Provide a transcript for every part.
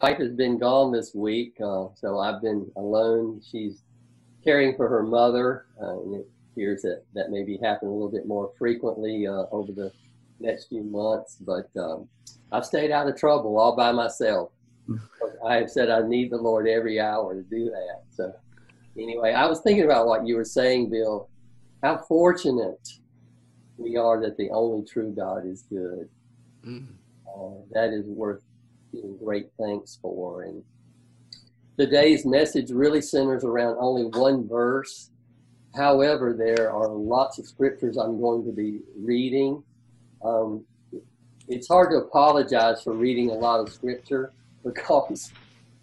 wife has been gone this week, uh, so I've been alone. She's caring for her mother, uh, and it appears that that may be happening a little bit more frequently uh, over the next few months. But um, I've stayed out of trouble all by myself. I have said I need the Lord every hour to do that. So anyway, I was thinking about what you were saying, Bill. How fortunate we are that the only true God is good. Mm. Uh, that is worth giving great thanks for. And today's message really centers around only one verse. However, there are lots of scriptures I'm going to be reading. Um, it's hard to apologize for reading a lot of scripture because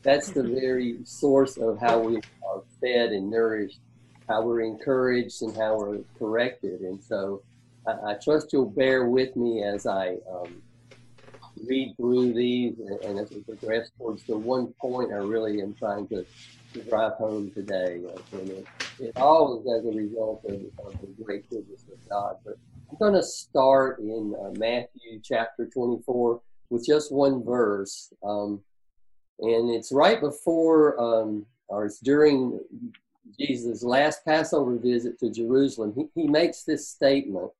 that's the very source of how we are fed and nourished, how we're encouraged, and how we're corrected. And so I, I trust you'll bear with me as I um, read through these and, and, as we progress towards the one point I really am trying to, to drive home today. And it, it all is as a result of, of the great goodness of God. But I'm going to start in uh, Matthew chapter 24 with just one verse. Um, and it's right before, um, or it's during Jesus' last Passover visit to Jerusalem. He, he makes this statement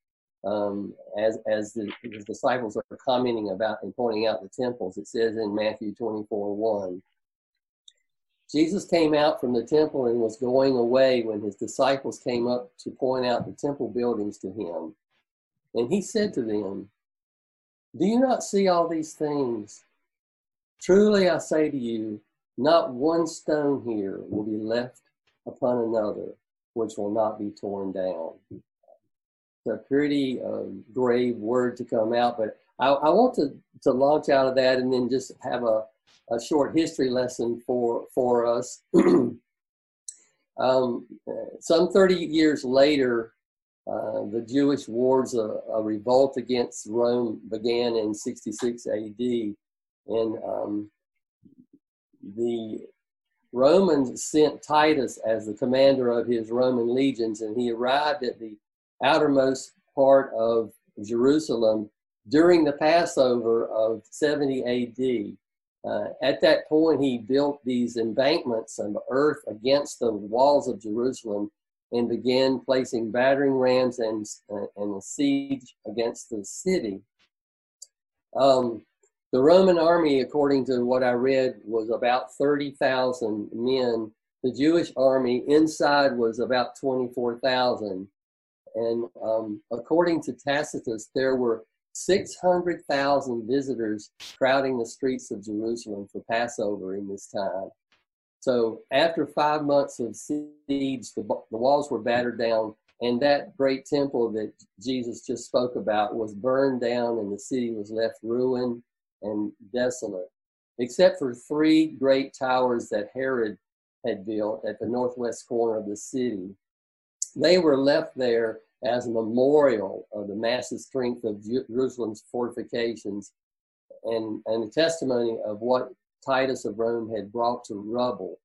um, as, as the, disciples are commenting about and pointing out the temples. It says in Matthew 24 1. Jesus came out from the temple and was going away when his disciples came up to point out the temple buildings to him. And he said to them, Do you not see all these things? Truly I say to you, not one stone here will be left upon another which will not be torn down a pretty uh, grave word to come out, but I, I, want to, to launch out of that and then just have a, a short history lesson for, for us. um, some 30 years later, uh, the Jewish wars, a, a, revolt against Rome began in 66 AD. And um, the Romans sent Titus as the commander of his Roman legions, and he arrived at the outermost part of Jerusalem during the Passover of 70 AD. Uh, at that point, he built these embankments of earth against the walls of Jerusalem and began placing battering rams and, uh, and a siege against the city. Um, the Roman army, according to what I read, was about 30,000 men. The Jewish army inside was about 24,000. And um, according to Tacitus, there were 600,000 visitors crowding the streets of Jerusalem for Passover in this time. So after five months of siege, the, the walls were battered down, and that great temple that Jesus just spoke about was burned down, and the city was left ruined and desolate, except for three great towers that Herod had built at the northwest corner of the city. They were left there as a memorial of the massive strength of Jerusalem's fortifications and, and a testimony of what Titus of Rome had brought to rubble.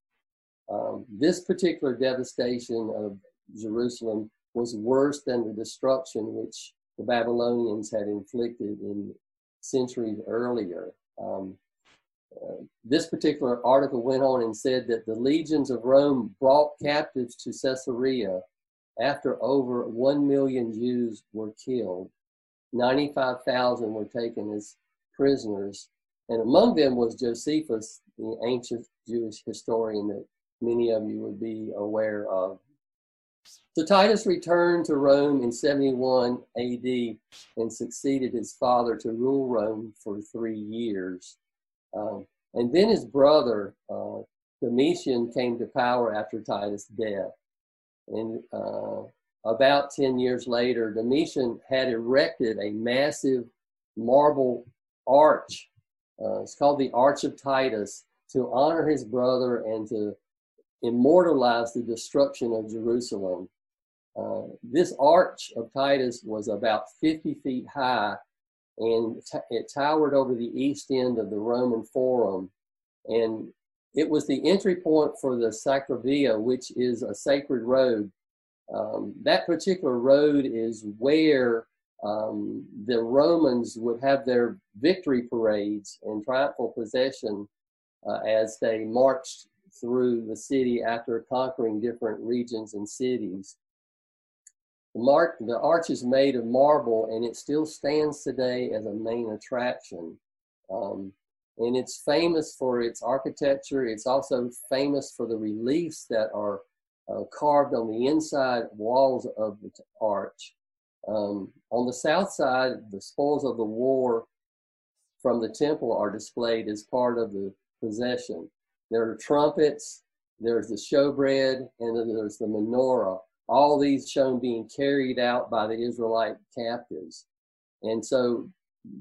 Um, this particular devastation of Jerusalem was worse than the destruction which the Babylonians had inflicted in centuries earlier. Um, uh, this particular article went on and said that the legions of Rome brought captives to Caesarea after over 1 million Jews were killed, 95,000 were taken as prisoners, and among them was Josephus, the ancient Jewish historian that many of you would be aware of. So Titus returned to Rome in 71 AD and succeeded his father to rule Rome for three years. Um, and then his brother, uh, Domitian, came to power after Titus' death. And uh, about 10 years later, Domitian had erected a massive marble arch. Uh, it's called the Arch of Titus to honor his brother and to immortalize the destruction of Jerusalem. Uh, this arch of Titus was about 50 feet high and t- it towered over the east end of the Roman Forum. And it was the entry point for the Sacra Via, which is a sacred road. Um, that particular road is where um, the Romans would have their victory parades and triumphal procession uh, as they marched through the city after conquering different regions and cities. The, the arch is made of marble and it still stands today as a main attraction. Um, and it's famous for its architecture. It's also famous for the reliefs that are uh, carved on the inside walls of the arch. Um, on the south side, the spoils of the war from the temple are displayed as part of the possession. There are trumpets, there's the showbread, and there's the menorah. All these shown being carried out by the Israelite captives. And so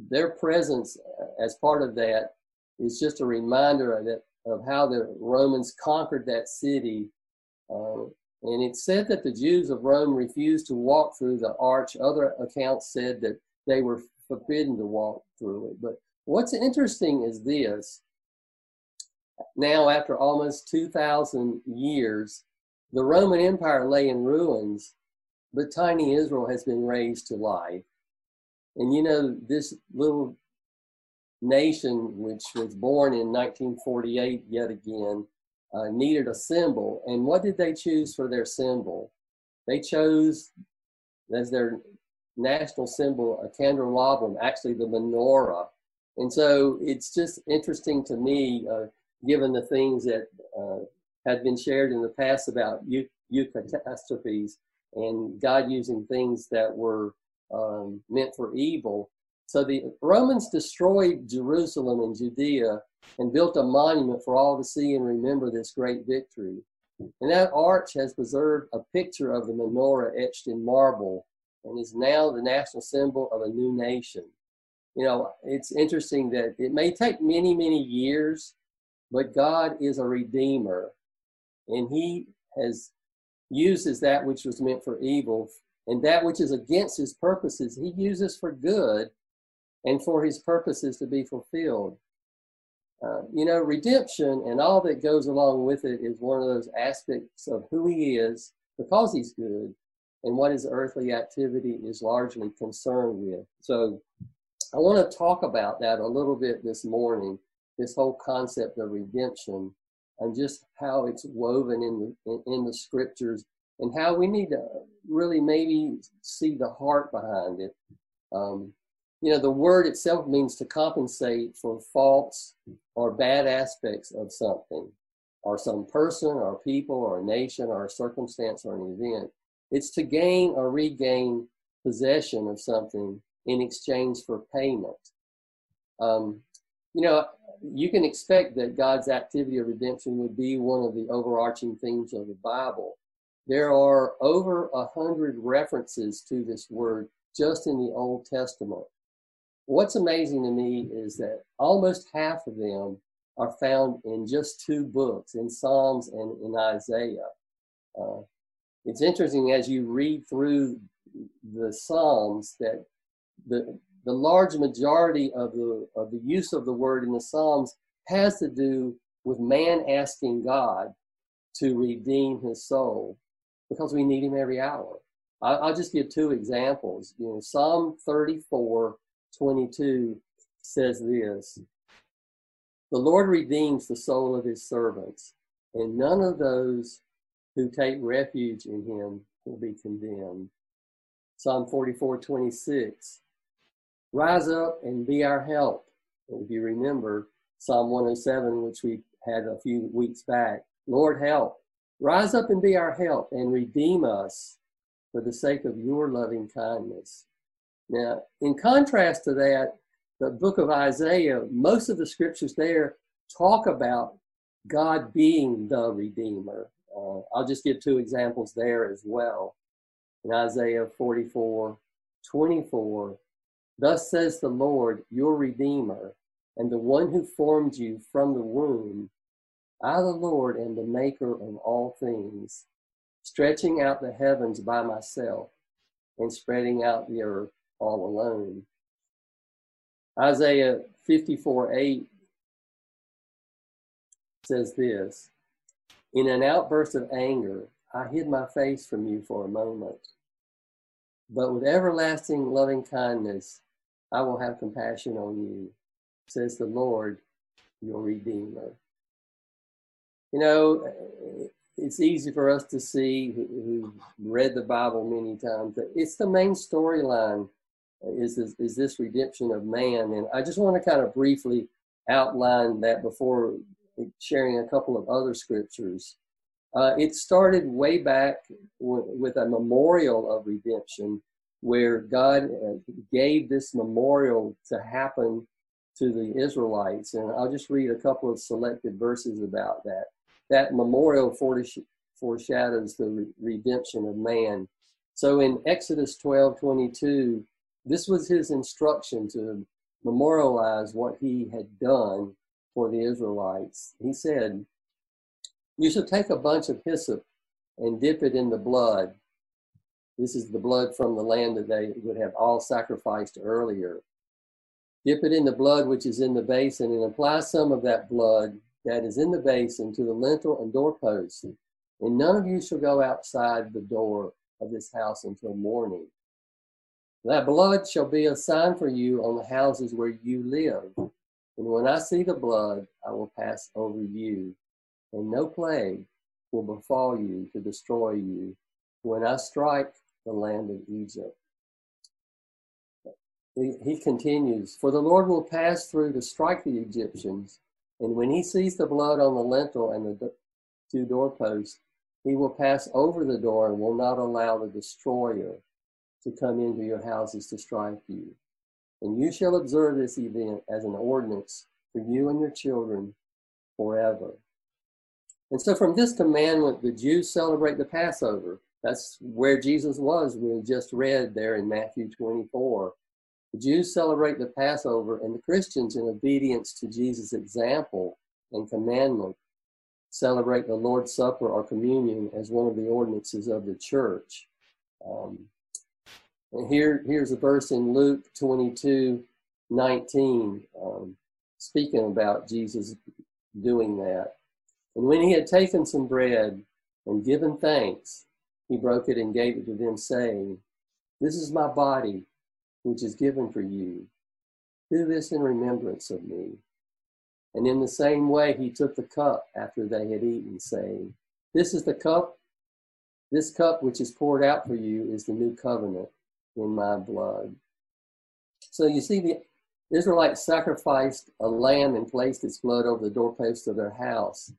their presence uh, as part of that is just a reminder of, of how the Romans conquered that city. Uh, and it's said that the Jews of Rome refused to walk through the arch. Other accounts said that they were forbidden to walk through it. But what's interesting is this. Now, after almost 2,000 years, the Roman Empire lay in ruins, but tiny Israel has been raised to life. And you know, this little nation, which was born in 1948 yet again, uh, needed a symbol. And what did they choose for their symbol? They chose as their national symbol a candelabrum, actually the menorah. And so it's just interesting to me, uh, given the things that uh, had been shared in the past about youth, youth catastrophes and God using things that were um, meant for evil so the Romans destroyed Jerusalem and Judea and built a monument for all to see and remember this great victory. And that arch has preserved a picture of the menorah etched in marble and is now the national symbol of a new nation. You know, it's interesting that it may take many, many years, but God is a redeemer and he has uses that which was meant for evil and that which is against his purposes, he uses for good and for his purposes to be fulfilled. Uh, you know, redemption and all that goes along with it is one of those aspects of who he is because he's good and what his earthly activity is largely concerned with. So I want to talk about that a little bit this morning, this whole concept of redemption and just how it's woven in the, in, the scriptures and how we need to really maybe see the heart behind it. Um, you know, the word itself means to compensate for faults or bad aspects of something, or some person, or people, or a nation, or a circumstance, or an event. It's to gain or regain possession of something in exchange for payment. Um, you know, you can expect that God's activity of redemption would be one of the overarching themes of the Bible. There are over a hundred references to this word just in the Old Testament what's amazing to me is that almost half of them are found in just two books, in Psalms and in Isaiah. Uh, it's interesting as you read through the Psalms that the the large majority of the of the use of the word in the Psalms has to do with man asking God to redeem his soul because we need him every hour. I, will just give two examples. You know, Psalm 34 22 says this The Lord redeems the soul of his servants, and none of those who take refuge in him will be condemned. Psalm 44 26 Rise up and be our help. And if you remember Psalm 107, which we had a few weeks back, Lord, help. Rise up and be our help and redeem us for the sake of your loving kindness. Now, in contrast to that, the book of Isaiah, most of the scriptures there talk about God being the Redeemer. Uh, I'll just give two examples there as well. In Isaiah 44 24, Thus says the Lord, your Redeemer, and the one who formed you from the womb. I, the Lord, am the maker of all things, stretching out the heavens by myself and spreading out the earth all alone. Isaiah 54 8 says this In an outburst of anger, I hid my face from you for a moment. But with everlasting loving kindness, I will have compassion on you, says the Lord, your Redeemer. you know, it's easy for us to see who read the Bible many times that it's the main storyline is this, is this redemption of man. And I just want to kind of briefly outline that before sharing a couple of other scriptures. Uh, it started way back w- with a memorial of redemption where God uh, gave this memorial to happen to the Israelites. And I'll just read a couple of selected verses about that. That memorial foreshadows the re- redemption of man. So in Exodus 12 22, this was his instruction to memorialize what he had done for the Israelites. He said, You shall take a bunch of hyssop and dip it in the blood. This is the blood from the lamb that they would have all sacrificed earlier. Dip it in the blood which is in the basin and apply some of that blood that is in the basin to the lintel and doorposts. And none of you shall go outside the door of this house until morning. That blood shall be a sign for you on the houses where you live. And when I see the blood, I will pass over you, and no plague will befall you to destroy you when I strike the land of Egypt. He, continues, For the Lord will pass through to strike the Egyptians, and when he sees the blood on the lintel and the two doorposts, he will pass over the door and will not allow the destroyer to come into your houses to strike you. And you shall observe this event as an ordinance for you and your children forever. And so, from this commandment, the Jews celebrate the Passover. That's where Jesus was, we just read there in Matthew 24. The Jews celebrate the Passover, and the Christians, in obedience to Jesus' example and commandment, celebrate the Lord's Supper or communion as one of the ordinances of the church. Um, and here, here's a verse in Luke 22 19, um, speaking about Jesus doing that. And when he had taken some bread and given thanks, he broke it and gave it to them, saying, This is my body, which is given for you. Do this in remembrance of me. And in the same way, he took the cup after they had eaten, saying, This is the cup, this cup which is poured out for you is the new covenant in my blood. So you see, the Israelites sacrificed a lamb and placed its blood over the doorpost of their house.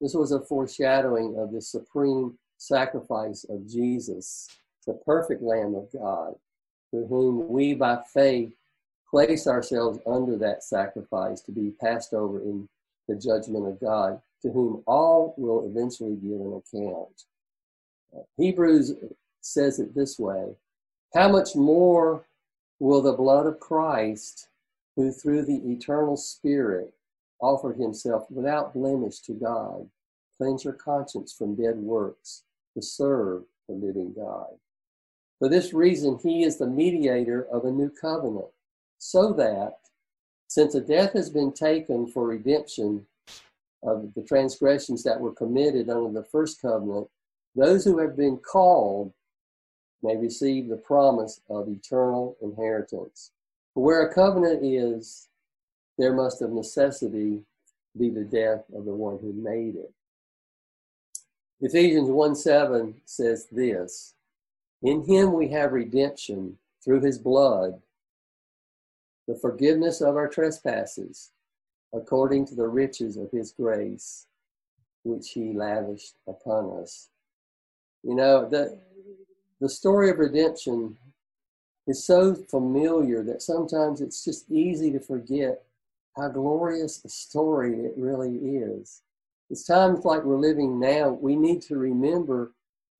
This was a foreshadowing of the supreme sacrifice of Jesus, the perfect Lamb of God, to whom we by faith place ourselves under that sacrifice to be passed over in the judgment of God, to whom all will eventually give an account. Uh, Hebrews says it this way how much more will the blood of Christ, who through the eternal Spirit offered himself without blemish to God, cleanse your conscience from dead works to serve the living God? For this reason, he is the mediator of a new covenant, so that, since a death has been taken for redemption of the transgressions that were committed under the first covenant, those who have been called may receive the promise of eternal inheritance. For where a covenant is, there must of necessity be the death of the one who made it. Ephesians 1 7 says this In him we have redemption through his blood, the forgiveness of our trespasses, according to the riches of his grace, which he lavished upon us. You know, that the story of redemption is so familiar that sometimes it's just easy to forget how glorious a story it really is. It's times like we're living now, we need to remember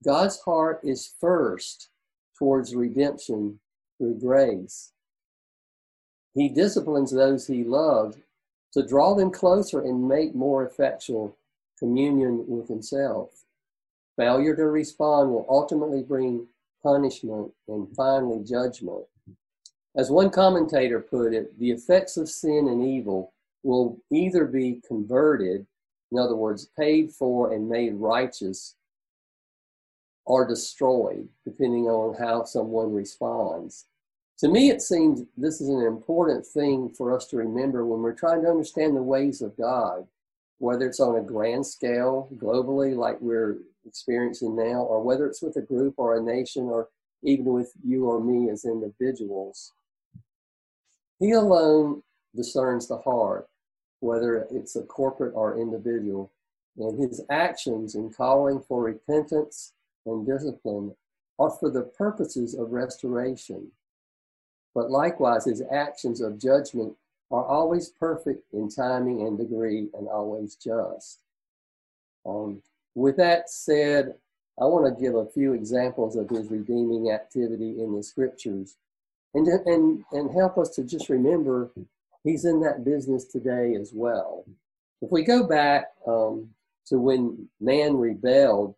God's heart is first towards redemption through grace. He disciplines those he loves to draw them closer and make more effectual communion with himself. Failure to respond will ultimately bring punishment and finally judgment. As one commentator put it, the effects of sin and evil will either be converted, in other words, paid for and made righteous, or destroyed, depending on how someone responds. To me, it seems this is an important thing for us to remember when we're trying to understand the ways of God. Whether it's on a grand scale globally, like we're experiencing now, or whether it's with a group or a nation, or even with you or me as individuals. He alone discerns the heart, whether it's a corporate or individual, and his actions in calling for repentance and discipline are for the purposes of restoration. But likewise, his actions of judgment are always perfect in timing and degree and always just. Um, with that said, I want to give a few examples of his redeeming activity in the scriptures and, and, and help us to just remember he's in that business today as well. If we go back um, to when man rebelled,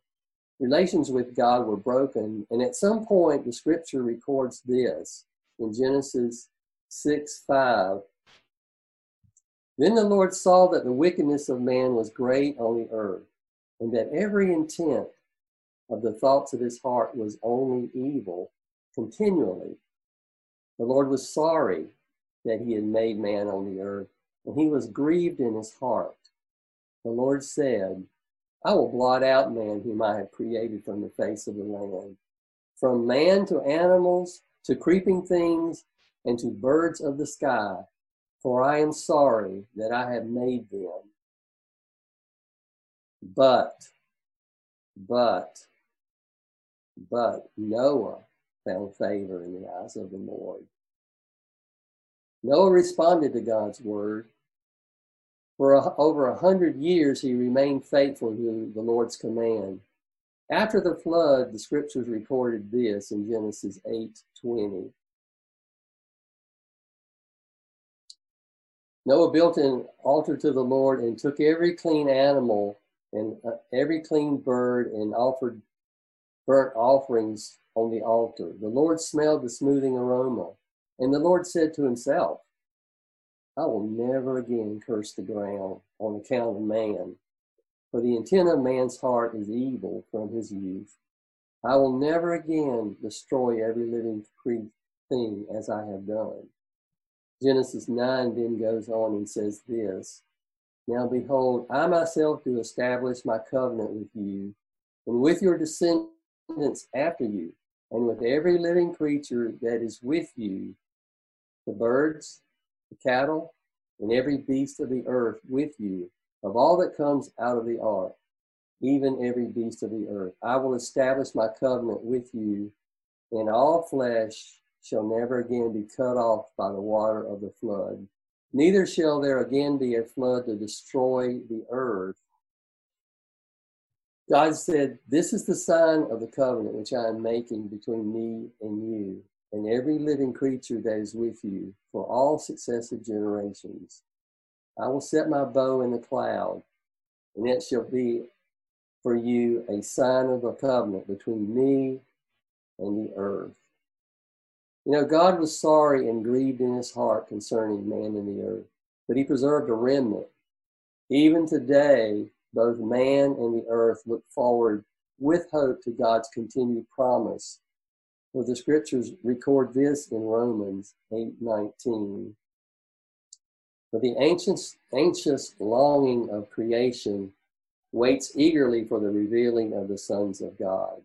relations with God were broken. And at some point, the scripture records this in Genesis 6 5. Then the Lord saw that the wickedness of man was great on the earth, and that every intent of the thoughts of his heart was only evil continually. The Lord was sorry that he had made man on the earth, and he was grieved in his heart. The Lord said, I will blot out man whom I have created from the face of the land. From man to animals, to creeping things, and to birds of the sky, for I am sorry that I have made them. But, but, but Noah found favor in the eyes of the Lord. Noah responded to God's word. For a, over a hundred years, he remained faithful to the Lord's command. After the flood, the scriptures recorded this in Genesis 8:20. Noah built an altar to the Lord and took every clean animal and uh, every clean bird and offered burnt offerings on the altar. The Lord smelled the smoothing aroma, and the Lord said to himself, I will never again curse the ground on account of man, for the intent of man's heart is evil from his youth. I will never again destroy every living thing as I have done. Genesis 9 then goes on and says this Now behold, I myself do establish my covenant with you and with your descendants after you, and with every living creature that is with you the birds, the cattle, and every beast of the earth with you, of all that comes out of the ark, even every beast of the earth. I will establish my covenant with you, and all flesh shall never again be cut off by the water of the flood. Neither shall there again be a flood to destroy the earth. God said, This is the sign of the covenant which I am making between me and you and every living creature that is with you for all successive generations. I will set my bow in the cloud, and it shall be for you a sign of the covenant between me and the earth. You know, God was sorry and grieved in his heart concerning man and the earth, but he preserved a remnant. Even today, both man and the earth look forward with hope to God's continued promise well, the scriptures record this in Romans 8:19. For the anxious, anxious longing of creation waits eagerly for the revealing of the sons of God.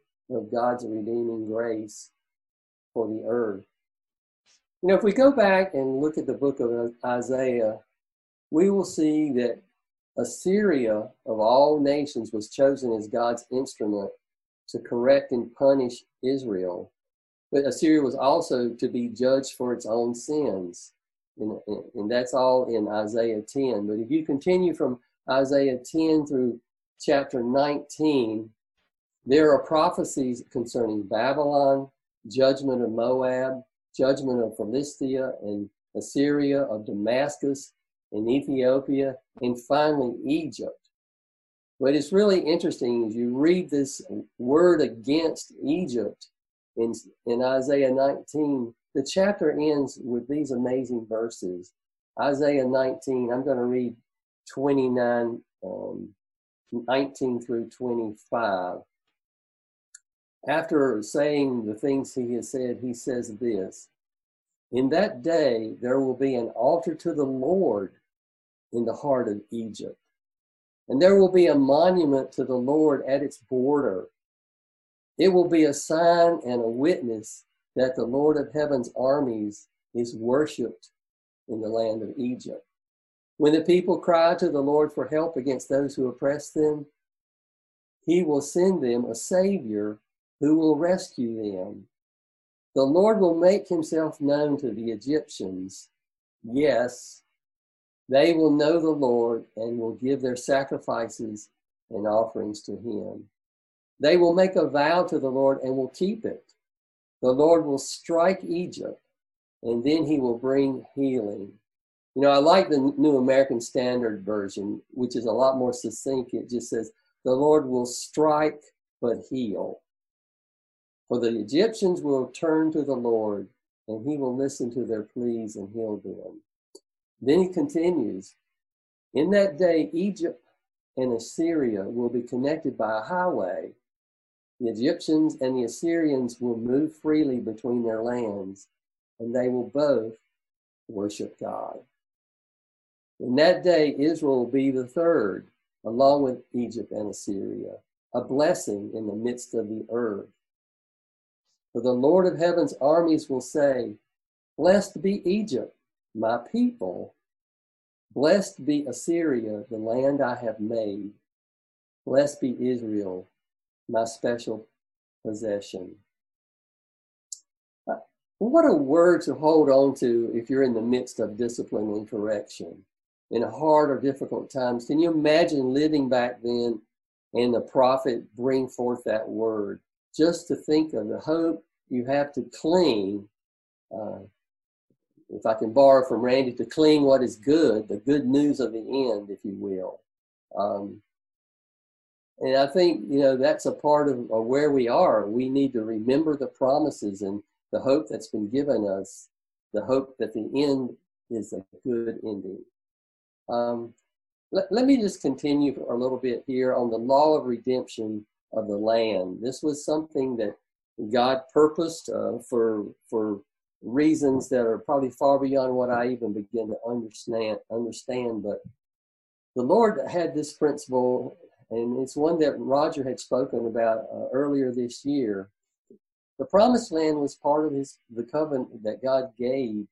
of God's redeeming grace for the earth. You know, if we go back and look at the book of Isaiah, we will see that Assyria, of all nations, was chosen as God's instrument to correct and punish Israel. But Assyria was also to be judged for its own sins. And, and that's all in Isaiah 10. But if you continue from Isaiah 10 through chapter 19, there are prophecies concerning Babylon, judgment of Moab, judgment of Philistia and Assyria, of Damascus and Ethiopia, and finally Egypt. But it's really interesting as you read this word against Egypt in, in Isaiah 19, the chapter ends with these amazing verses. Isaiah 19, I'm going to read 29, um, 19 through 25. After saying the things he has said, he says this In that day there will be an altar to the Lord in the heart of Egypt, and there will be a monument to the Lord at its border. It will be a sign and a witness that the Lord of heaven's armies is worshiped in the land of Egypt. When the people cry to the Lord for help against those who oppress them, he will send them a Savior who will rescue them. The Lord will make himself known to the Egyptians. Yes, they will know the Lord and will give their sacrifices and offerings to him. They will make a vow to the Lord and will keep it. The Lord will strike Egypt and then he will bring healing. You know, I like the New American Standard Version, which is a lot more succinct. It just says, The Lord will strike but heal. For the Egyptians will turn to the Lord, and he will listen to their pleas and heal them. Then he continues In that day, Egypt and Assyria will be connected by a highway. The Egyptians and the Assyrians will move freely between their lands, and they will both worship God. In that day, Israel will be the third, along with Egypt and Assyria, a blessing in the midst of the earth. For the Lord of heaven's armies will say, Blessed be Egypt, my people. Blessed be Assyria, the land I have made. Blessed be Israel, my special possession. Uh, what a word to hold on to if you're in the midst of discipline and correction in hard or difficult times. Can you imagine living back then and the prophet bring forth that word? Just to think of the hope you have to cling. Uh, if I can borrow from Randy, to cling what is good, the good news of the end, if you will. Um, and I think, you know, that's a part of, of where we are. We need to remember the promises and the hope that's been given us, the hope that the end is a good ending. Um, let, let me just continue a little bit here on the law of redemption of the land. This was something that God purposed uh, for for reasons that are probably far beyond what I even begin to understand. Understand, but the Lord had this principle, and it's one that Roger had spoken about uh, earlier this year. The Promised Land was part of His the covenant that God gave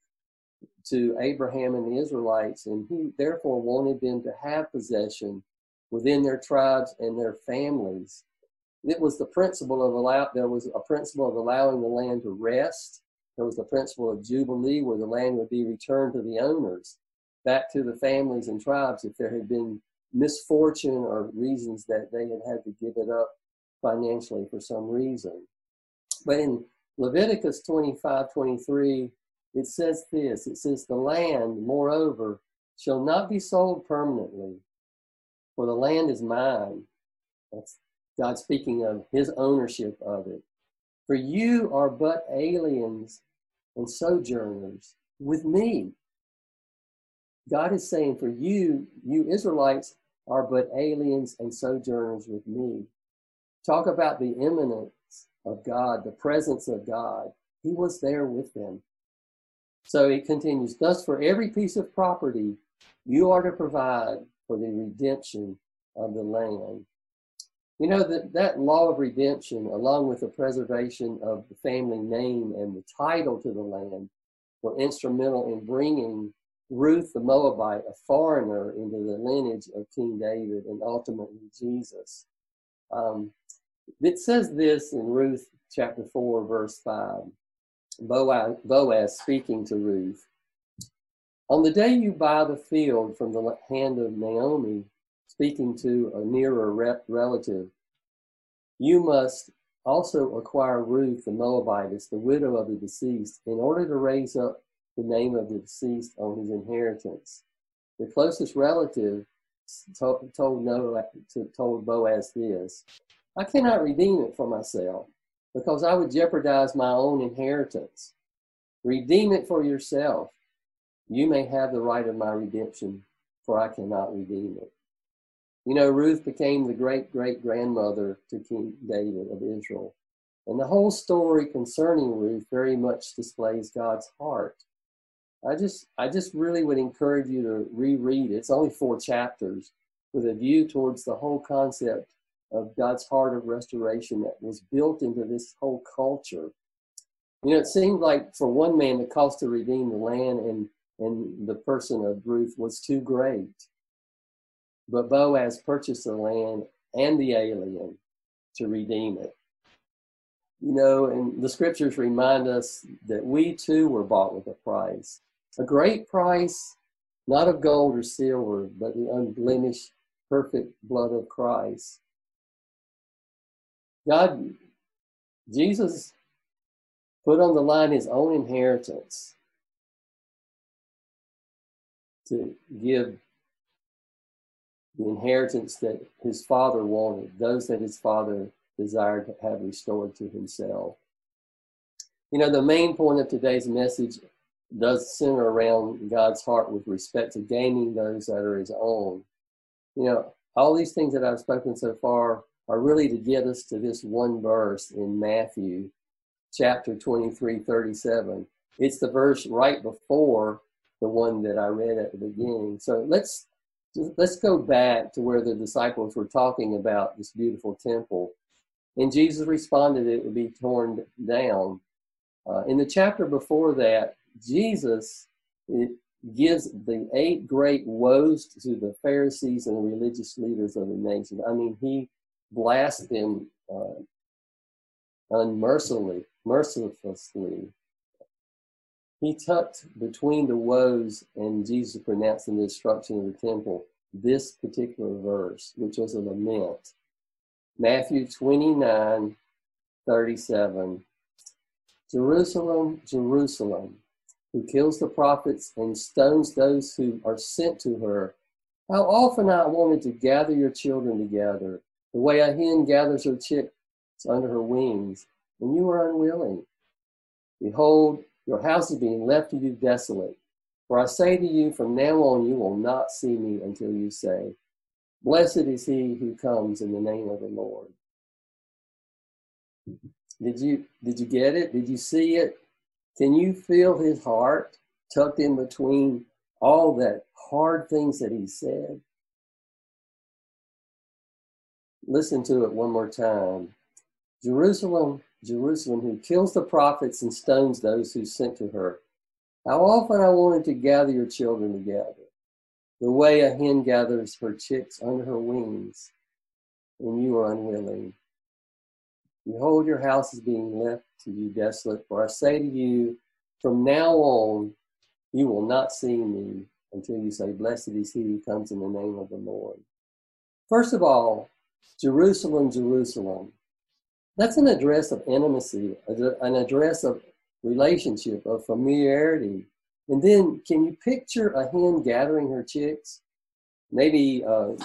to Abraham and the Israelites, and he therefore wanted them to have possession within their tribes and their families. It was the principle of allow there was a principle of allowing the land to rest. There was the principle of Jubilee where the land would be returned to the owners, back to the families and tribes if there had been misfortune or reasons that they had had to give it up financially for some reason. But in Leviticus 25, 23, it says this it says, The land, moreover, shall not be sold permanently, for the land is mine. That's God speaking of his ownership of it. For you are but aliens and sojourners with me. God is saying, For you, you Israelites, are but aliens and sojourners with me. Talk about the immanence of God, the presence of God. He was there with them. So it continues, thus for every piece of property, you are to provide for the redemption of the land. You know, that, that law of redemption, along with the preservation of the family name and the title to the land, were instrumental in bringing Ruth the Moabite, a foreigner, into the lineage of King David and ultimately Jesus. Um, it says this in Ruth chapter 4, verse 5. Boaz, Boaz speaking to Ruth. On the day you buy the field from the hand of Naomi, speaking to a nearer relative, you must also acquire Ruth the Moabitess, the widow of the deceased, in order to raise up the name of the deceased on his inheritance. The closest relative told, told Noah, told Boaz this, I cannot redeem it for myself because I would jeopardize my own inheritance. Redeem it for yourself. You may have the right of my redemption, for I cannot redeem it. You know, Ruth became the great great grandmother to King David of Israel. And the whole story concerning Ruth very much displays God's heart. I just I just really would encourage you to reread it. It's only four chapters with a view towards the whole concept of God's heart of restoration that was built into this whole culture. You know, it seemed like for one man the cost to redeem the land and and the person of Ruth was too great. But Boaz purchased the land and the alien to redeem it. You know, and the scriptures remind us that we too were bought with a price. A great price, not of gold or silver, but the unblemished, perfect blood of Christ. God, Jesus put on the line his own inheritance to give the inheritance that his father wanted, those that his father desired to have restored to himself. You know, the main point of today's message does center around God's heart with respect to gaining those that are his own. You know, all these things that I've spoken so far are really to get us to this one verse in Matthew chapter 23, 37. It's the verse right before the one that I read at the beginning. So let's let's go back to where the disciples were talking about this beautiful temple. And Jesus responded it would be torn down. Uh, in the chapter before that, Jesus gives the eight great woes to the Pharisees and the religious leaders of the nation. I mean, he blasts them uh, unmercifully, mercilessly. He tucked between the woes and Jesus pronouncing the destruction of the temple this particular verse, which was a lament. Matthew 29 37. Jerusalem, Jerusalem, who kills the prophets and stones those who are sent to her. How often I wanted to gather your children together, the way a hen gathers her chicks under her wings, and you were unwilling. Behold, your house is being left to you desolate. For I say to you, from now on you will not see me until you say, Blessed is he who comes in the name of the Lord. Did you did you get it? Did you see it? Can you feel his heart tucked in between all that hard things that he said? Listen to it one more time. Jerusalem, Jerusalem, who kills the prophets and stones those who sent to her. How often I wanted to gather your children together, the way a hen gathers her chicks under her wings, and you are unwilling. Behold, your house is being left to you desolate, for I say to you, from now on, you will not see me until you say, Blessed is he who comes in the name of the Lord. First of all, Jerusalem, Jerusalem. That's an address of intimacy, an address of relationship, of familiarity. And then, can you picture a hen gathering her chicks? Maybe, uh,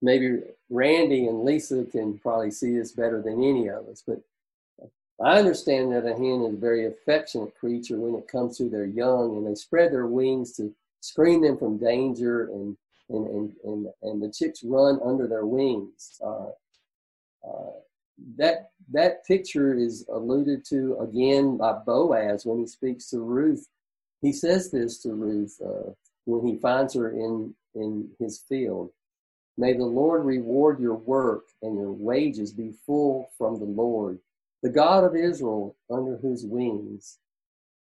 maybe Randy and Lisa can probably see this better than any of us. But I understand that a hen is a very affectionate creature when it comes to their young, and they spread their wings to screen them from danger, and and and and, and the chicks run under their wings. Uh, that that picture is alluded to again by Boaz when he speaks to Ruth. He says this to Ruth uh, when he finds her in in his field. May the Lord reward your work and your wages be full from the Lord, the God of Israel, under whose wings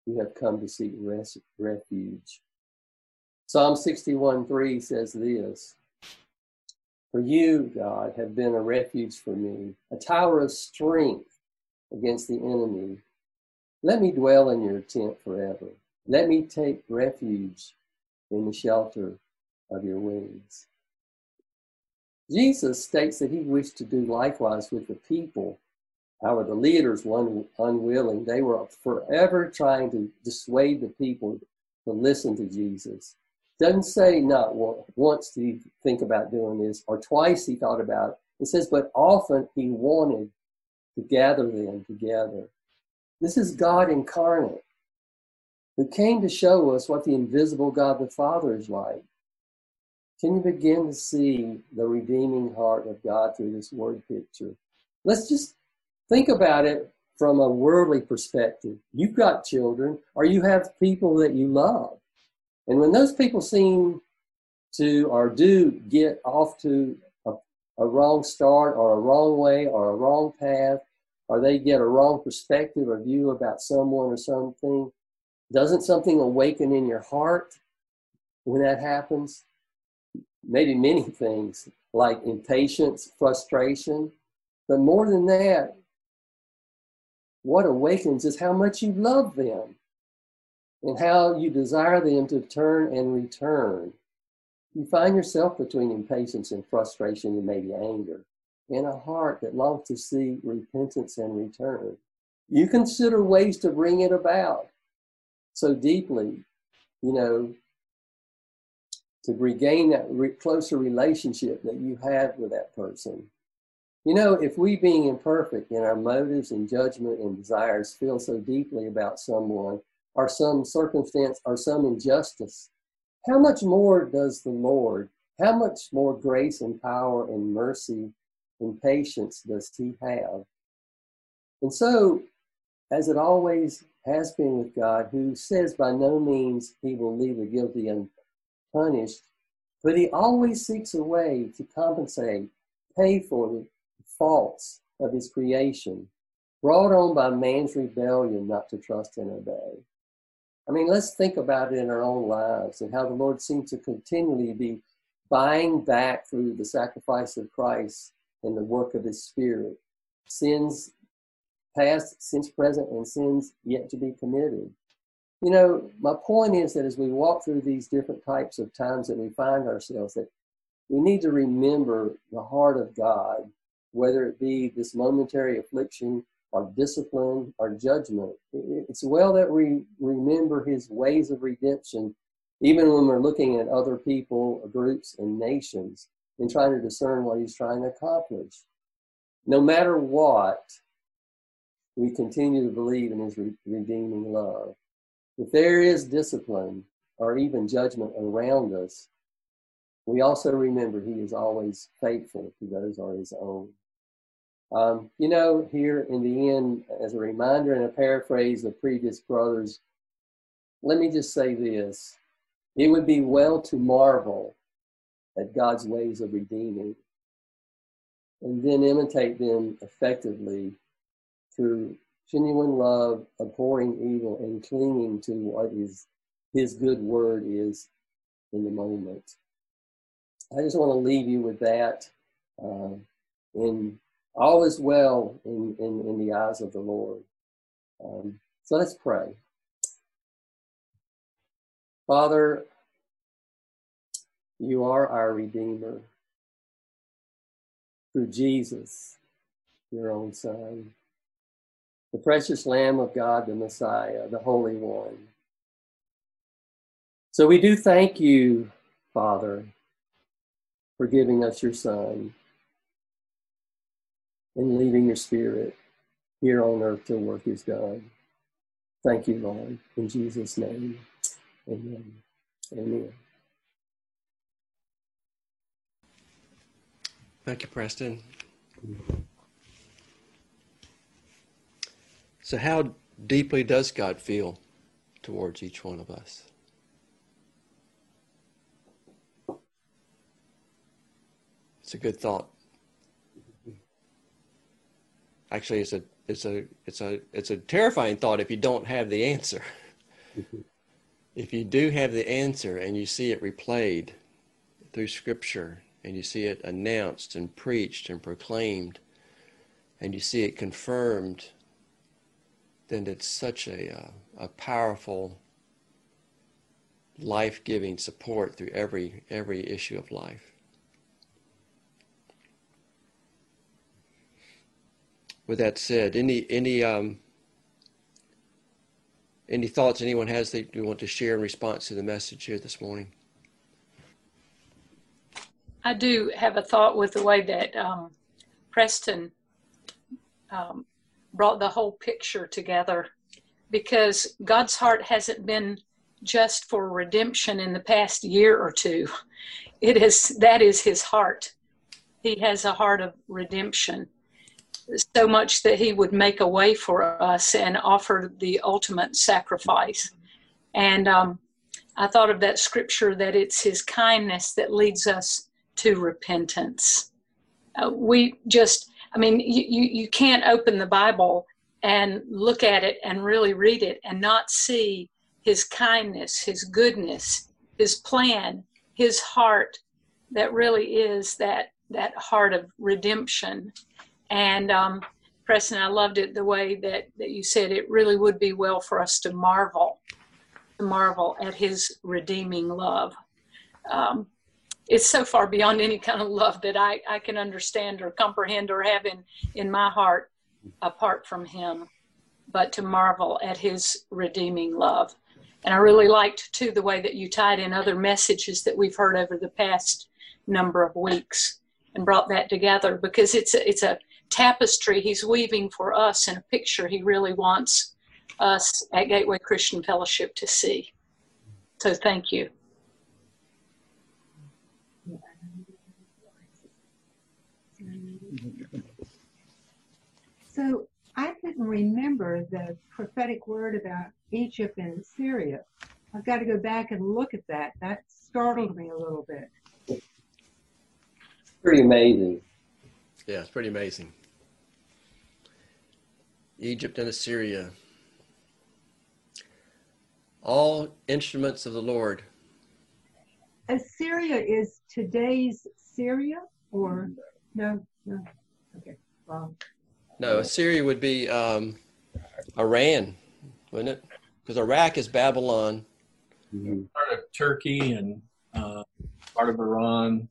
you have come to seek res- refuge. Psalm 61 3 says this for you, God, have been a refuge for me, a tower of strength against the enemy. Let me dwell in your tent forever. Let me take refuge in the shelter of your wings. Jesus states that he wished to do likewise with the people. However, the leaders were unwilling. They were forever trying to dissuade the people to listen to Jesus Doesn't say not once did he think about doing this, or twice he thought about it. It says, but often he wanted to gather them together. This is God incarnate who came to show us what the invisible God the Father is like. Can you begin to see the redeeming heart of God through this word picture? Let's just think about it from a worldly perspective. You've got children, or you have people that you love. And when those people seem to or do get off to a, a wrong start or a wrong way or a wrong path, or they get a wrong perspective or view about someone or something, doesn't something awaken in your heart when that happens? Maybe many things like impatience, frustration, but more than that, what awakens is how much you love them and how you desire them to turn and return. You find yourself between impatience and frustration and maybe anger, and a heart that longs to see repentance and return. You consider ways to bring it about so deeply, you know, to regain that re- closer relationship that you have with that person. You know, if we, being imperfect in our motives and judgment and desires, feel so deeply about someone or some circumstance or some injustice, how much more does the Lord, how much more grace and power and mercy and patience does He have? And so, as it always has been with God, who says by no means He will leave the guilty unpunished, but He always seeks a way to compensate, pay for the faults of His creation, brought on by man's rebellion not to trust and obey. I mean, let's think about it in our own lives and how the Lord seems to continually be buying back through the sacrifice of Christ and the work of His Spirit sins past, sins present, and sins yet to be committed. You know, my point is that as we walk through these different types of times that we find ourselves, that we need to remember the heart of God, whether it be this momentary affliction or discipline our judgment. It's well that we remember his ways of redemption, even when we're looking at other people, groups, and nations, and trying to discern what he's trying to accomplish. No matter what, we continue to believe in his redeeming love. If there is discipline or even judgment around us, we also remember he is always faithful to those are his own. Um, you know, here in the end, as a reminder and a paraphrase of previous brothers, let me just say this. It would be well to marvel at God's ways of redeeming and then imitate them effectively through genuine love, abhorring evil, and clinging to what is His good word is in the moment. I just want to leave you with that. Uh, in all is well in, in, in the eyes of the Lord. Um, so let's pray. Father, you are our Redeemer through Jesus, your own Son, the precious Lamb of God, the Messiah, the Holy One. So we do thank you, Father, for giving us your Son and leaving your spirit here on earth till work is done. Thank you, Lord. In Jesus' name, amen. Amen. Thank you, Preston. So, how deeply does God feel towards each one of us? It's a good thought actually it's a it's a it's a it's a terrifying thought if you don't have the answer. if you do have the answer and you see it replayed through scripture and you see it announced and preached and proclaimed and you see it confirmed then it's such a uh, a powerful life-giving support through every every issue of life with that said, any any um, any thoughts anyone has that you want to share in response to the message here this morning? I do have a thought with the way that um, Preston um, brought the whole picture together because God's heart hasn't been just for redemption in the past year or two. It is that is his heart. He has a heart of redemption. So much that he would make a way for us and offer the ultimate sacrifice. And um, I thought of that scripture that it's his kindness that leads us to repentance. Uh, we just, I mean, you, you, you can't open the Bible and look at it and really read it and not see his kindness, his goodness, his plan, his heart that really is that that heart of redemption. And um, Preston, I loved it the way that, that you said it really would be well for us to marvel, to marvel at his redeeming love. Um, it's so far beyond any kind of love that I, I can understand or comprehend or have in, in my heart apart from him, but to marvel at his redeeming love. And I really liked too the way that you tied in other messages that we've heard over the past number of weeks and brought that together because it's a, it's a tapestry he's weaving for us and a picture he really wants us at Gateway Christian Fellowship to see. So thank you. So I couldn't remember the prophetic word about Egypt and Syria. I've got to go back and look at that. That startled me a little bit. Pretty amazing. Yeah, it's pretty amazing. Egypt and Assyria. All instruments of the Lord. Assyria is today's Syria or no? No. Okay. Wrong. No, Assyria would be um, Iran, wouldn't it? Because Iraq is Babylon. Mhm. part of Turkey and uh, part of Iran,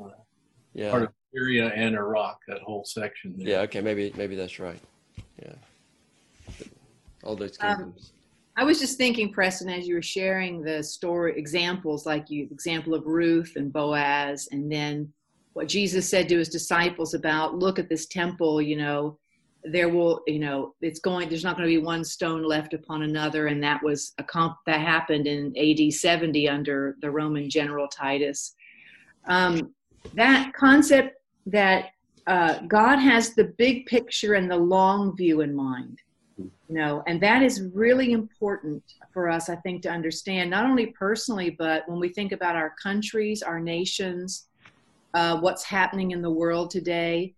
uh, Yeah. part of Syria and Iraq. That whole section. There. Yeah. Okay. Maybe maybe that's right. Yeah. All those Um. I was just thinking, Preston, as you were sharing the story examples, like you example of Ruth and Boaz, and then what Jesus said to his disciples about, look at this temple, you know, there will, you know, it's going, there's not going to be one stone left upon another, and that was a comp that happened in AD 70 under the Roman general Titus. Um, that concept that uh, God has the big picture and the long view in mind you know and that is really important for us i think to understand not only personally but when we think about our countries our nations uh, what's happening in the world today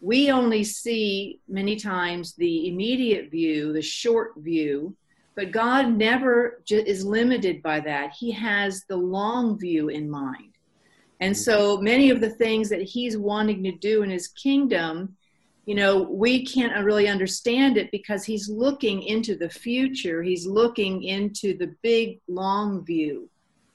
we only see many times the immediate view the short view but god never is limited by that. He has the long view in mind and so many of the things that he's wanting to do in his kingdom you know, we can't really understand it because he's looking into the future. He's looking into the big, long view.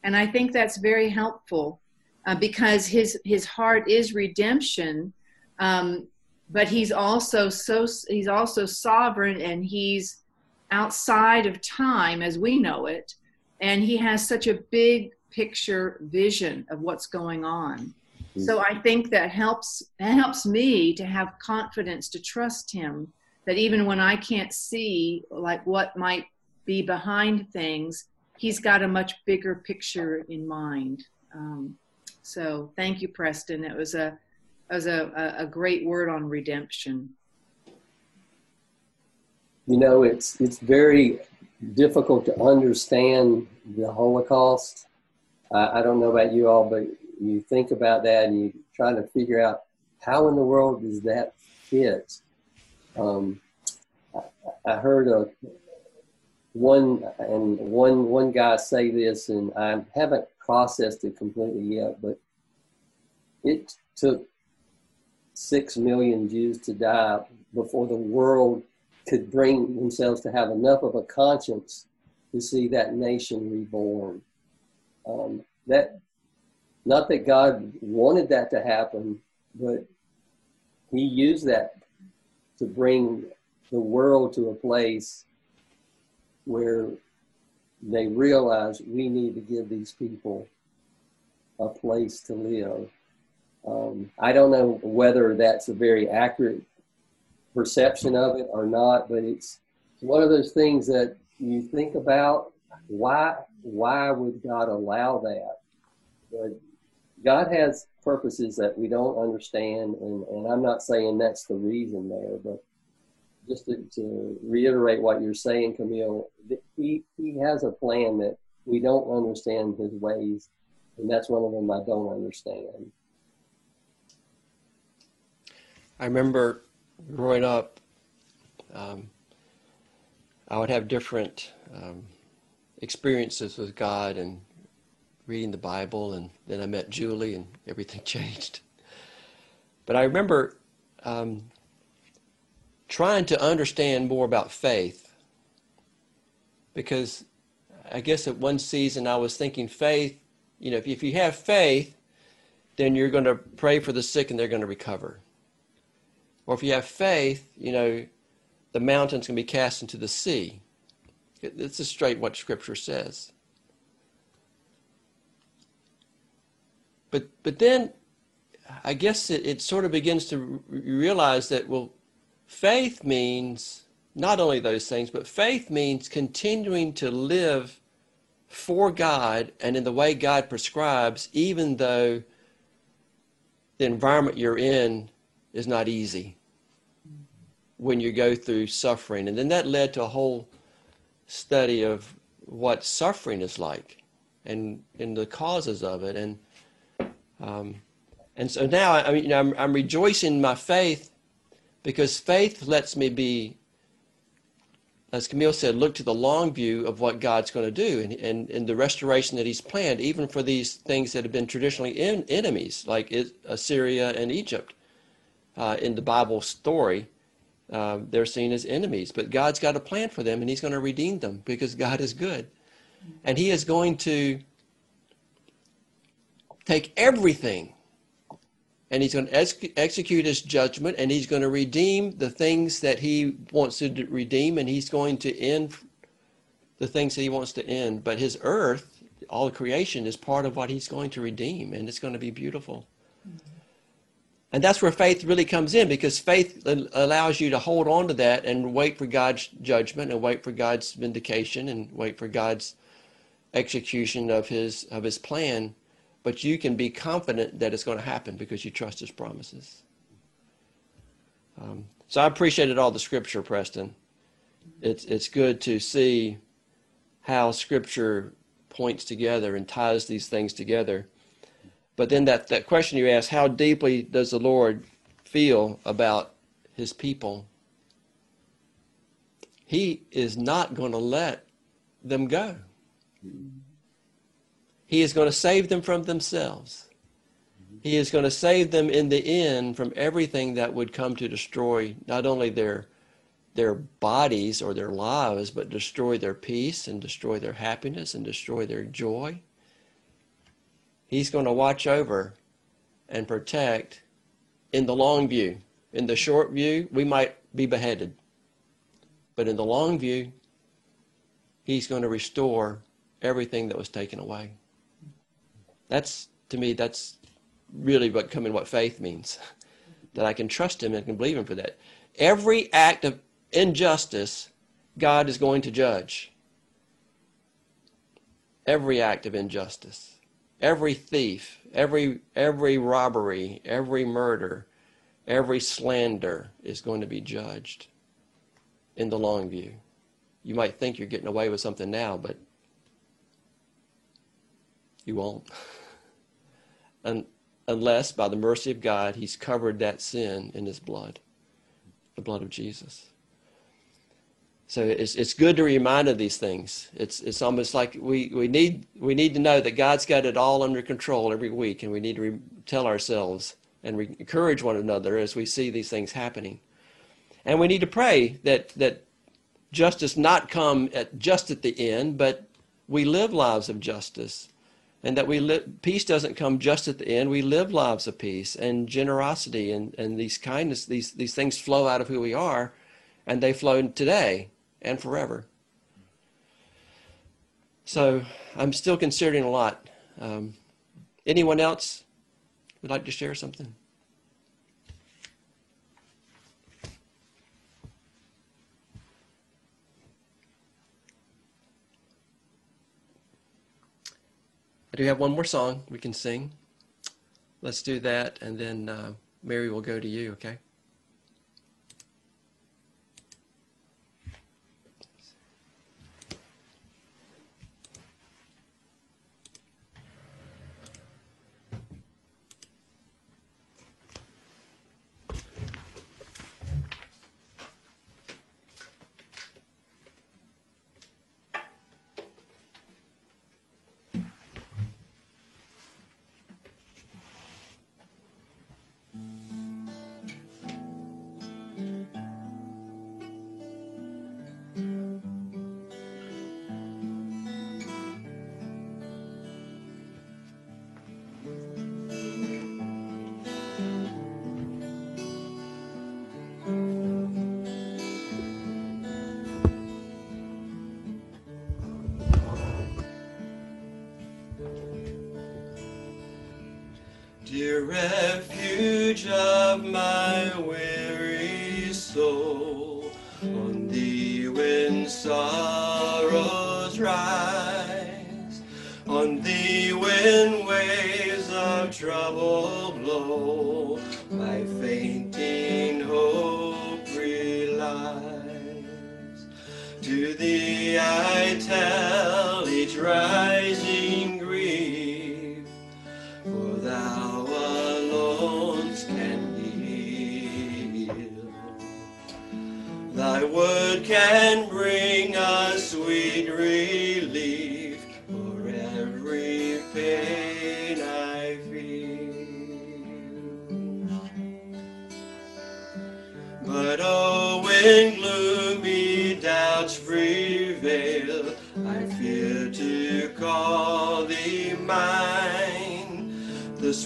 And I think that's very helpful uh, because his, his heart is redemption. Um, but he's also so, he's also sovereign and he's outside of time as we know it. And he has such a big picture vision of what's going on. So i think that helps that helps me to have confidence to trust him that even when i can't see like what might be behind things he's got a much bigger picture in mind. Um, so thank you preston. It was a it was a, a, a great word on redemption. You know, it's it's very difficult to understand the Holocaust. I, I don't know about you all, but you think about that and you try to figure out how in the world does that fit. Um, I, I heard a one and one one guy say this, and I haven't processed it completely yet, but it took six million Jews to die before the world could bring themselves to have enough of a conscience to see that nation reborn. Um, that not that God wanted that to happen, but He used that to bring the world to a place where they realize we need to give these people a place to live. Um, I don't know whether that's a very accurate perception of it or not, but it's one of those things that you think about why why would God allow that? But God has purposes that we don't understand, and, and I'm not saying that's the reason there, but just to, to reiterate what you're saying, Camille, he, he has a plan that we don't understand his ways, and that's one of them I don't understand. I remember growing up, um, I would have different um, experiences with God and reading the Bible, and then I met Julie, and everything changed. But I remember um, trying to understand more about faith because I guess at one season I was thinking faith, you know, if, if you have faith, then you're going to pray for the sick and they're going to recover. Or if you have faith, you know, the mountains can be cast into the sea. It's just straight what Scripture says. But but then, I guess it, it sort of begins to realize that well, faith means not only those things, but faith means continuing to live for God and in the way God prescribes, even though the environment you're in is not easy when you go through suffering. And then that led to a whole study of what suffering is like and, and the causes of it. And, um, and so now, I mean, you know, I'm, I'm rejoicing in my faith because faith lets me be, as Camille said, look to the long view of what God's going to do and, and, and the restoration that He's planned, even for these things that have been traditionally in, enemies, like Assyria and Egypt uh, in the Bible story. Uh, they're seen as enemies, but God's got a plan for them and He's going to redeem them because God is good. And He is going to take everything and He's going to ex- execute His judgment and He's going to redeem the things that He wants to redeem and He's going to end the things that He wants to end. But His earth, all creation, is part of what He's going to redeem and it's going to be beautiful. Mm-hmm. And that's where faith really comes in because faith allows you to hold on to that and wait for God's judgment and wait for God's vindication and wait for God's execution of his of his plan. But you can be confident that it's going to happen because you trust his promises. Um, so I appreciated all the scripture, Preston. It's it's good to see how scripture points together and ties these things together. But then that, that question you ask, how deeply does the Lord feel about his people? He is not going to let them go. He is going to save them from themselves. He is going to save them in the end from everything that would come to destroy not only their their bodies or their lives, but destroy their peace and destroy their happiness and destroy their joy. He's going to watch over and protect in the long view. In the short view, we might be beheaded. But in the long view, He's going to restore everything that was taken away. That's, to me, that's really what coming what faith means. that I can trust Him and can believe Him for that. Every act of injustice, God is going to judge. Every act of injustice every thief, every every robbery, every murder, every slander is going to be judged in the long view. You might think you're getting away with something now, but you won't. and unless by the mercy of God he's covered that sin in his blood, the blood of Jesus. So it's, it's good to be reminded of these things. It's, it's almost like we, we, need, we need to know that God's got it all under control every week, and we need to re- tell ourselves and re- encourage one another as we see these things happening. And we need to pray that, that justice not come at, just at the end, but we live lives of justice. And that we live, peace doesn't come just at the end. We live lives of peace and generosity and, and these kindness, these, these things flow out of who we are, and they flow today and forever. So I'm still considering a lot. Um, Anyone else would like to share something? I do have one more song we can sing. Let's do that, and then uh, Mary will go to you, okay?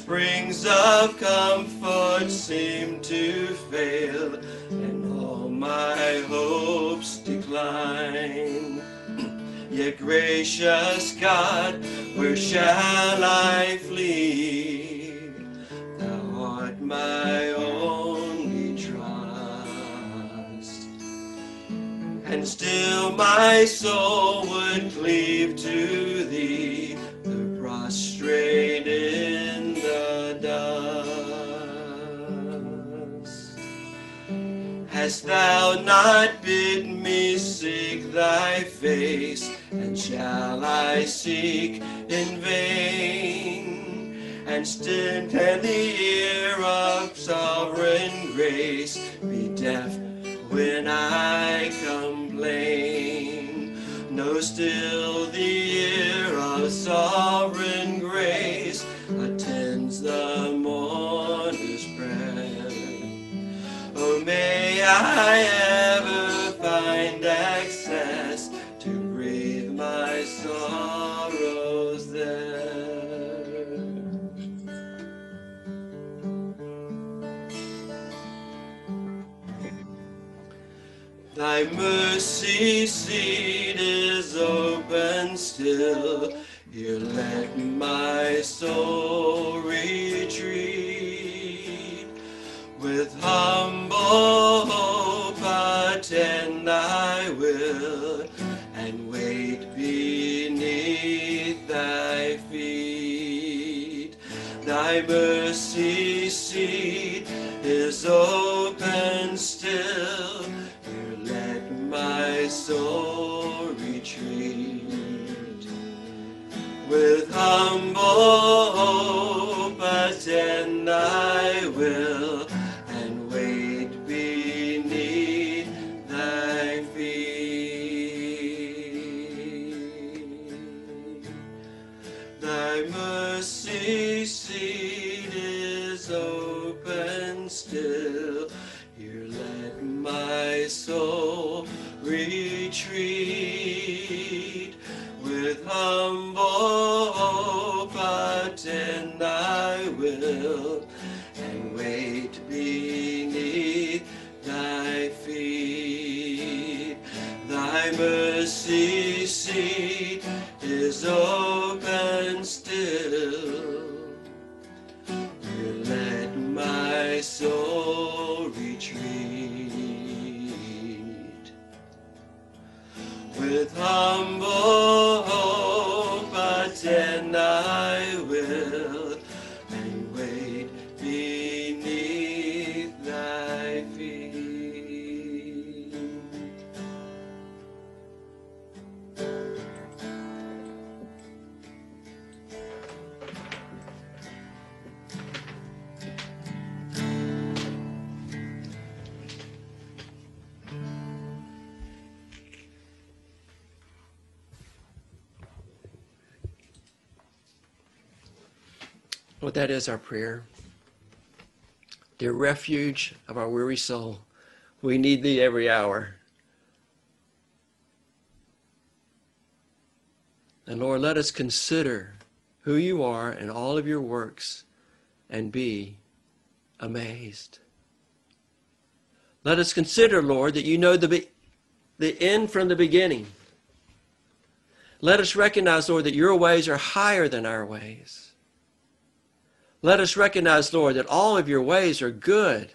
Springs of comfort seem to fail, and all my hopes decline. Yet, gracious God, where shall I flee? Thou art my only trust. And still my soul would cleave to Hast thou not bid me seek thy face, and shall I seek in vain? And still can the ear of sovereign grace be deaf when I complain? No, still the ear of sovereign I ever find access to breathe my sorrows there. Thy mercy seat is open still. Here let my soul retreat. With humble thy will and wait beneath thy feet. Thy mercy seat is open still. Here let my soul retreat. With humble hope attend thy will our prayer. Dear refuge of our weary soul, we need thee every hour. And Lord, let us consider who you are and all of your works and be amazed. Let us consider, Lord, that you know the, be- the end from the beginning. Let us recognize, Lord, that your ways are higher than our ways. Let us recognize, Lord, that all of your ways are good.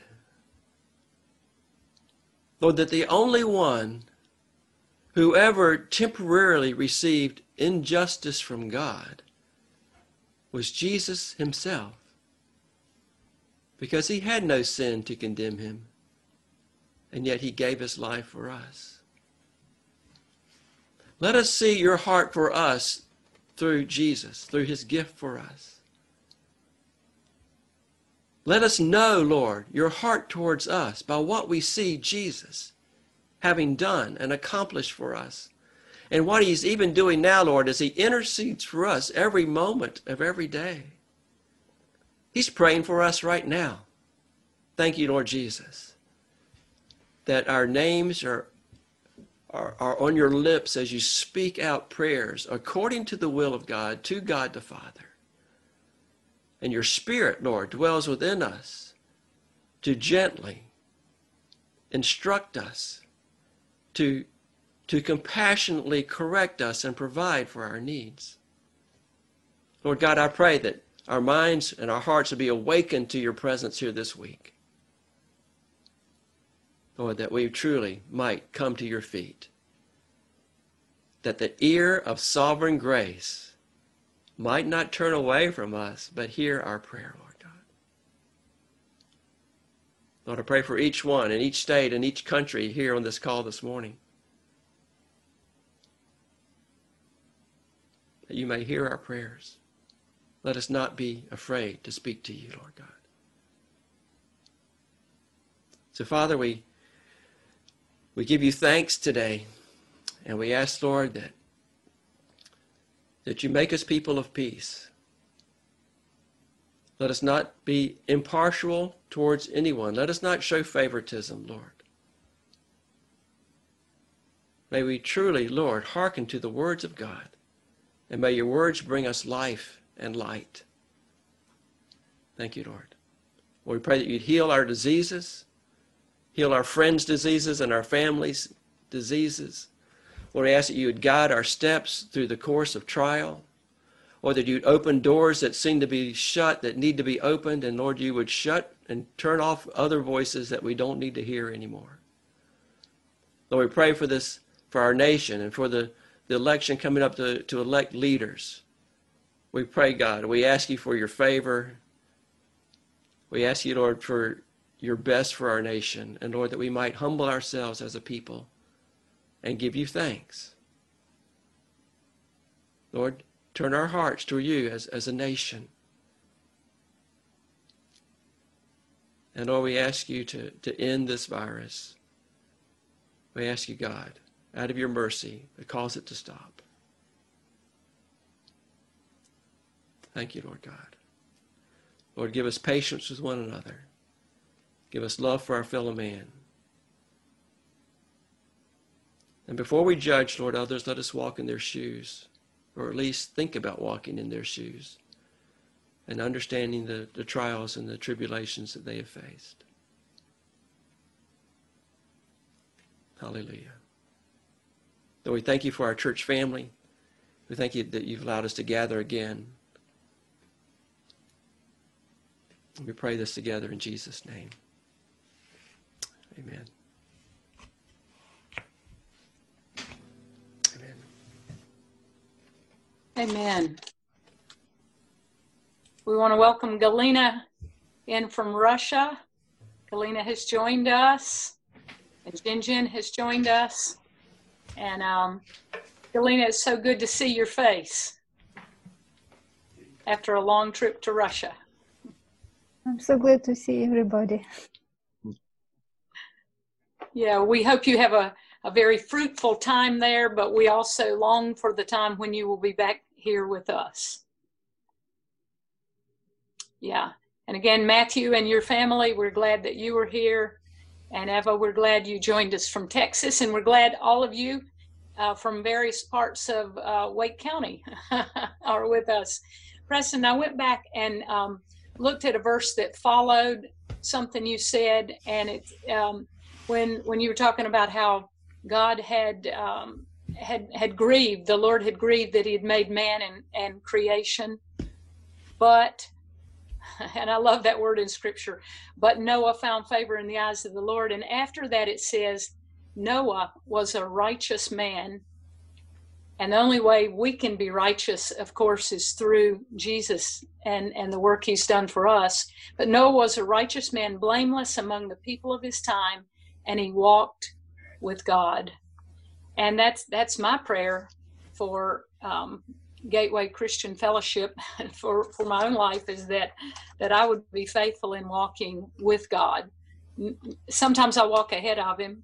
Lord, that the only one who ever temporarily received injustice from God was Jesus himself, because he had no sin to condemn him, and yet he gave his life for us. Let us see your heart for us through Jesus, through his gift for us. Let us know, Lord, your heart towards us by what we see Jesus having done and accomplished for us. And what he's even doing now, Lord, as he intercedes for us every moment of every day. He's praying for us right now. Thank you, Lord Jesus, that our names are, are, are on your lips as you speak out prayers according to the will of God to God the Father. And your Spirit, Lord, dwells within us to gently instruct us, to, to compassionately correct us and provide for our needs. Lord God, I pray that our minds and our hearts will be awakened to your presence here this week. Lord, that we truly might come to your feet. That the ear of sovereign grace might not turn away from us, but hear our prayer, Lord God. Lord, I pray for each one in each state and each country here on this call this morning. That you may hear our prayers. Let us not be afraid to speak to you, Lord God. So, Father, we, we give you thanks today, and we ask, Lord, that that you make us people of peace. Let us not be impartial towards anyone. Let us not show favoritism, Lord. May we truly, Lord, hearken to the words of God, and may your words bring us life and light. Thank you, Lord. Lord, we pray that you'd heal our diseases, heal our friends' diseases and our families' diseases. Lord, I ask that you would guide our steps through the course of trial, or that you'd open doors that seem to be shut that need to be opened, and Lord, you would shut and turn off other voices that we don't need to hear anymore. Lord, we pray for this, for our nation, and for the, the election coming up to, to elect leaders. We pray, God, we ask you for your favor. We ask you, Lord, for your best for our nation, and Lord, that we might humble ourselves as a people and give you thanks. Lord, turn our hearts to you as, as a nation. And Lord, we ask you to, to end this virus. We ask you, God, out of your mercy, to cause it to stop. Thank you, Lord God. Lord, give us patience with one another. Give us love for our fellow man. And before we judge, Lord, others, let us walk in their shoes, or at least think about walking in their shoes and understanding the, the trials and the tribulations that they have faced. Hallelujah. Lord, we thank you for our church family. We thank you that you've allowed us to gather again. We pray this together in Jesus' name. Amen. Amen. Amen. We want to welcome Galina in from Russia. Galina has joined us, and Jinjin has joined us. And um, Galina, it's so good to see your face after a long trip to Russia. I'm so glad to see everybody. Yeah, we hope you have a, a very fruitful time there, but we also long for the time when you will be back here with us. Yeah. And again, Matthew and your family, we're glad that you were here. And Eva, we're glad you joined us from Texas. And we're glad all of you uh, from various parts of uh, Wake County are with us. Preston, I went back and um, looked at a verse that followed something you said. And it, um, when, when you were talking about how God had, um, had, had grieved, the Lord had grieved that he had made man and, and creation. But and I love that word in scripture. But Noah found favor in the eyes of the Lord. And after that, it says, Noah was a righteous man. And the only way we can be righteous, of course, is through Jesus and, and the work he's done for us. But Noah was a righteous man, blameless among the people of his time, and he walked with God. And that's that's my prayer for um, Gateway Christian Fellowship for, for my own life is that that I would be faithful in walking with God. Sometimes I walk ahead of Him,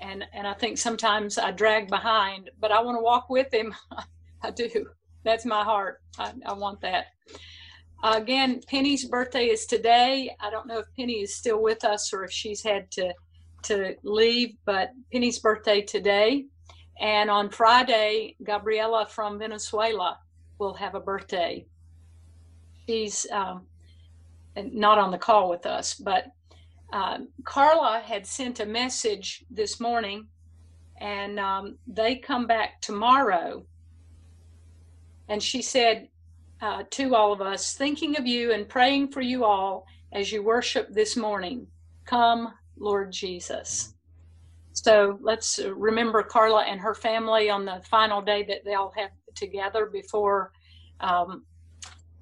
and and I think sometimes I drag behind, but I want to walk with Him. I do. That's my heart. I, I want that. again, Penny's birthday is today. I don't know if Penny is still with us or if she's had to to leave, but Penny's birthday today. And on Friday, Gabriela from Venezuela will have a birthday. She's um, not on the call with us, but um, Carla had sent a message this morning, and um, they come back tomorrow. And she said uh, to all of us, thinking of you and praying for you all as you worship this morning. Come, Lord Jesus. So let's remember Carla and her family on the final day that they'll have together before um,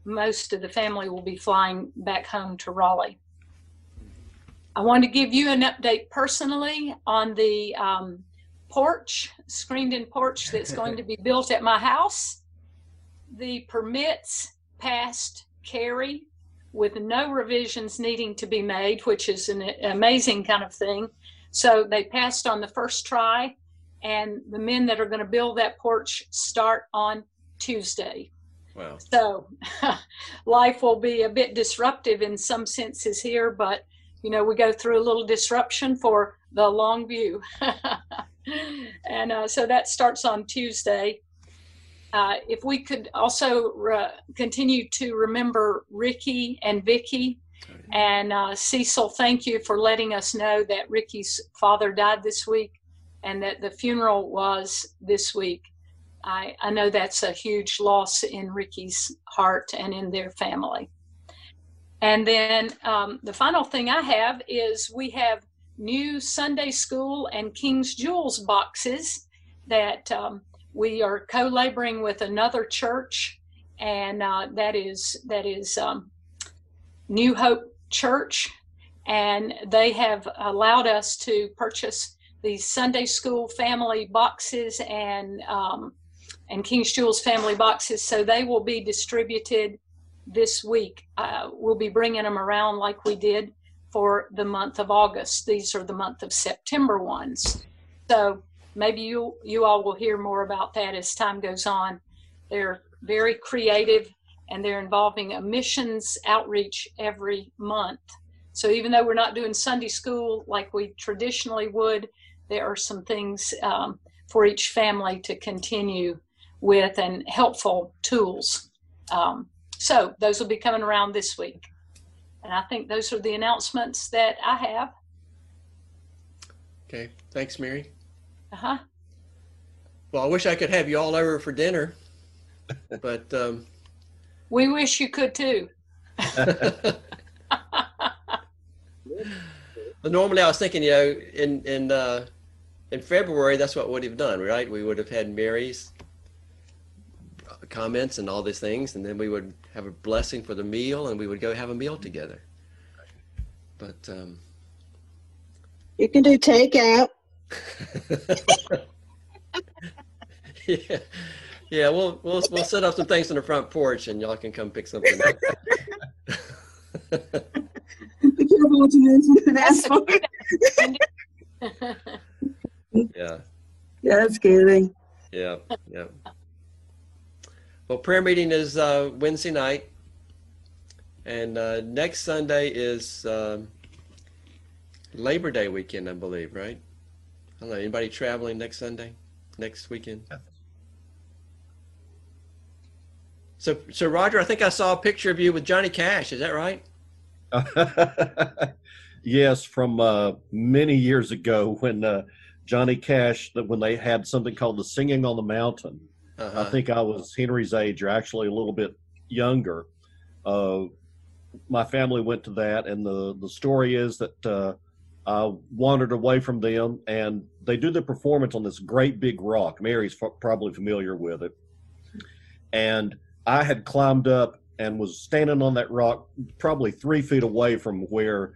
most of the family will be flying back home to Raleigh. I want to give you an update personally on the um, porch, screened in porch that's going to be built at my house. The permits passed carry with no revisions needing to be made, which is an amazing kind of thing. So they passed on the first try, and the men that are going to build that porch start on Tuesday. Wow. So life will be a bit disruptive in some senses here, but you know, we go through a little disruption for the long view. and uh, so that starts on Tuesday. Uh, if we could also re- continue to remember Ricky and Vicky and uh, Cecil, thank you for letting us know that Ricky's father died this week and that the funeral was this week. I, I know that's a huge loss in Ricky's heart and in their family. And then um, the final thing I have is we have new Sunday school and King's Jewels boxes that um, we are co-laboring with another church, and uh, that is that is um, New Hope Church, and they have allowed us to purchase these Sunday School family boxes and um, and King's Jewels family boxes. So they will be distributed this week. Uh, we'll be bringing them around like we did for the month of August. These are the month of September ones. So maybe you you all will hear more about that as time goes on. They're very creative and they're involving a missions outreach every month. So even though we're not doing Sunday school like we traditionally would, there are some things um, for each family to continue with and helpful tools. Um, so those will be coming around this week. And I think those are the announcements that I have. Okay. Thanks, Mary. Uh huh. Well, I wish I could have you all over for dinner, but um, We wish you could too. But normally I was thinking, you know, in in uh, in February, that's what we'd have done, right? We would have had Mary's comments and all these things, and then we would have a blessing for the meal, and we would go have a meal together. But um, You can do takeout. Yeah, yeah, we'll we'll we'll set up some things on the front porch, and y'all can come pick something up. Be careful what you mention. That's yeah. Just kidding. Yeah, yeah. Well, prayer meeting is uh, Wednesday night, and uh, next Sunday is um, Labor Day weekend, I believe, right? I don't know. Anybody traveling next Sunday, next weekend? So, so Roger, I think I saw a picture of you with Johnny Cash. Is that right? yes, from uh, many years ago when uh, Johnny Cash, when they had something called the Singing on the Mountain. Uh-huh. I think I was Henry's age, or actually a little bit younger. Uh, my family went to that, and the the story is that uh, wandered away from them, and they do the performance on this great big rock. Mary's f- probably familiar with it, and I had climbed up and was standing on that rock, probably three feet away from where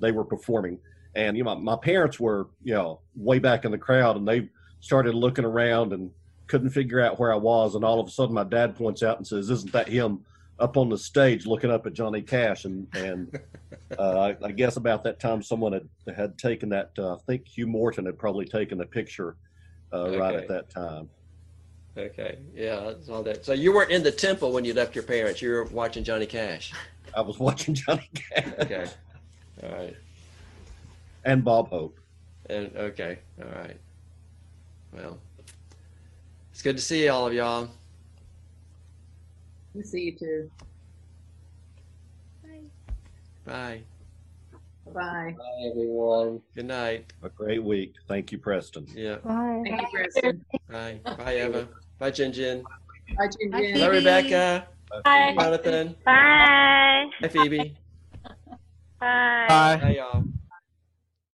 they were performing. And you know, my, my parents were you know way back in the crowd, and they started looking around and couldn't figure out where I was. And all of a sudden, my dad points out and says, "Isn't that him up on the stage looking up at Johnny Cash?" And and uh, I, I guess about that time, someone had had taken that. Uh, I think Hugh Morton had probably taken the picture uh, right at that time. Okay. Yeah, saw that. So you weren't in the temple when you left your parents. You were watching Johnny Cash. I was watching Johnny Cash Okay. All right. and Bob Hope. And okay. All right. Well, it's good to see all of y'all. We see you too. Bye. Bye. Bye, everyone. Good night. A great week. Thank you, Preston. Yeah. Bye. Thank you, Preston. Bye. Bye, Eva. Bye, Jin Jin. Bye, Jin Bye, Jin. Bye, Phoebe. Rebecca. Bye. Jonathan. Bye. Hi, Phoebe. Bye. Bye, y'all.